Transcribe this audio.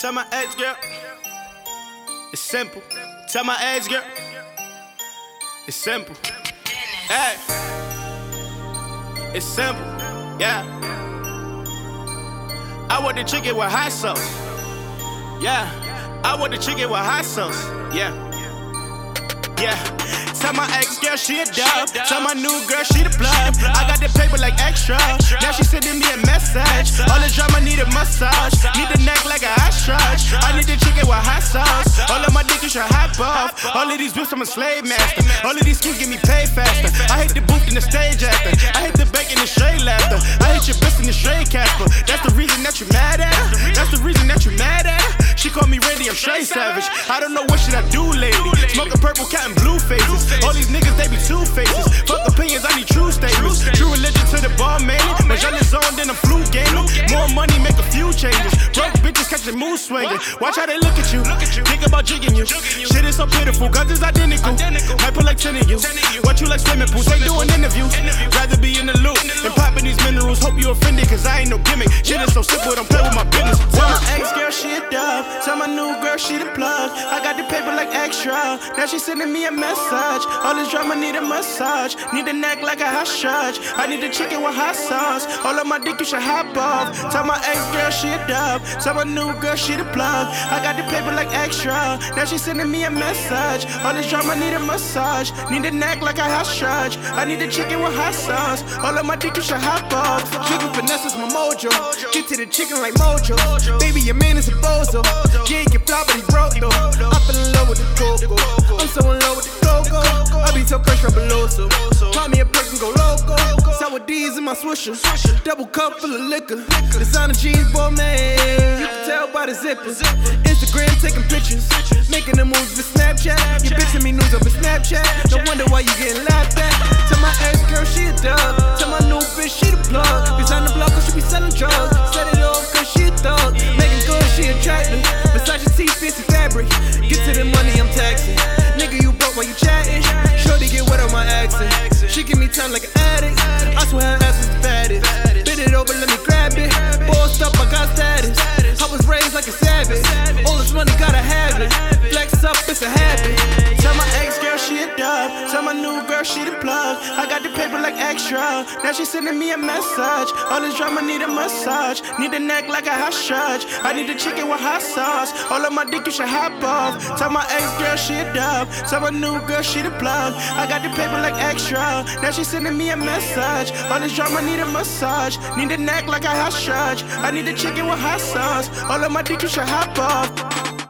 Tell my ex girl, it's simple. Tell my ex girl, it's simple. Hey, it's simple. Yeah. I want the chicken with hot sauce. Yeah. I want the chicken with hot sauce. Yeah. Yeah. Tell my ex girl she a dub. Tell my new girl she the plug. I got the paper like extra. Now she sending me a message. All the drama need a massage. Need the neck All of these whips I'm a slave master. All of these skins get me paid faster. I hate the booth and the stage actor. I hate the bacon and straight laughter. I hate your bitch and the straight casper. That's the reason that you mad at. That's the reason that you mad at. She call me Randy, I'm straight savage. I don't know what should I do lately. Smoking purple cat and blue faces. All these niggas, they be two faces. Catch the mood swinging. Watch how they look at you. Look at you. Think about jigging you. Shit is so pitiful, cause it's identical. Might put like 10 of you. What you like swimming pools? They doing interviews. Rather be in the loop than popping these minerals. Hope you offended, cause I ain't no gimmick. Shit is so simple, don't play with my business. Tell my ex girl she a dub. Tell my new girl she the plug. I got the paper like extra. Now she sending me a message. All this drama need a massage. Need a neck like a hot stretch. I need the chicken with hot sauce. All of my dick you should hop off. Tell my ex girl she a dub. Tell my new girl she the plug. I got the paper like extra. Now she sending me a message. All this drama need a massage. Need a neck like a hot stretch. I need the chicken with hot sauce. All of my dick you should hop off. Chicken finesse is my mojo. Get to the chicken like mojo. Baby, your man is a bozo. Yeah, can fly, but he broke though. I fell in love with the coco. I'm so in love with the coco. I be so crushed from below, so call me a brick and go loco. Sour D's in my swisher. Double cup full of liquor. Designer jeans, boy, man. You can tell by the zipper. Instagram taking pictures. Making the moves with Snapchat. You bitching me news over Snapchat. No wonder why you getting laughed at. Attractive. Versace T, fancy fabric. Get to the money, I'm taxing. Nigga, you broke while you chatting. Shorty get wet on my accent. She give me time like an addict. I swear her ass is the fattest. Bend it over, let me grab it. Bossed up, I got status. I was raised like a savage. All this money, gotta have it. Flex up, it's a habit. Tell my ex girl she a dub. Tell my new girl she the plug. I got the paper extra. Now she sending me a message. All this drama need a massage. Need a neck like a hot stretch. I need the chicken with hot sauce. All of my dick you should hop off. Tell my ex girl she a dub. Tell my new girl she the plug. I got the paper like extra. Now she sending me a message. All this drama need a massage. Need a neck like a hot stretch. I need the chicken with hot sauce. All of my dick you should hop off.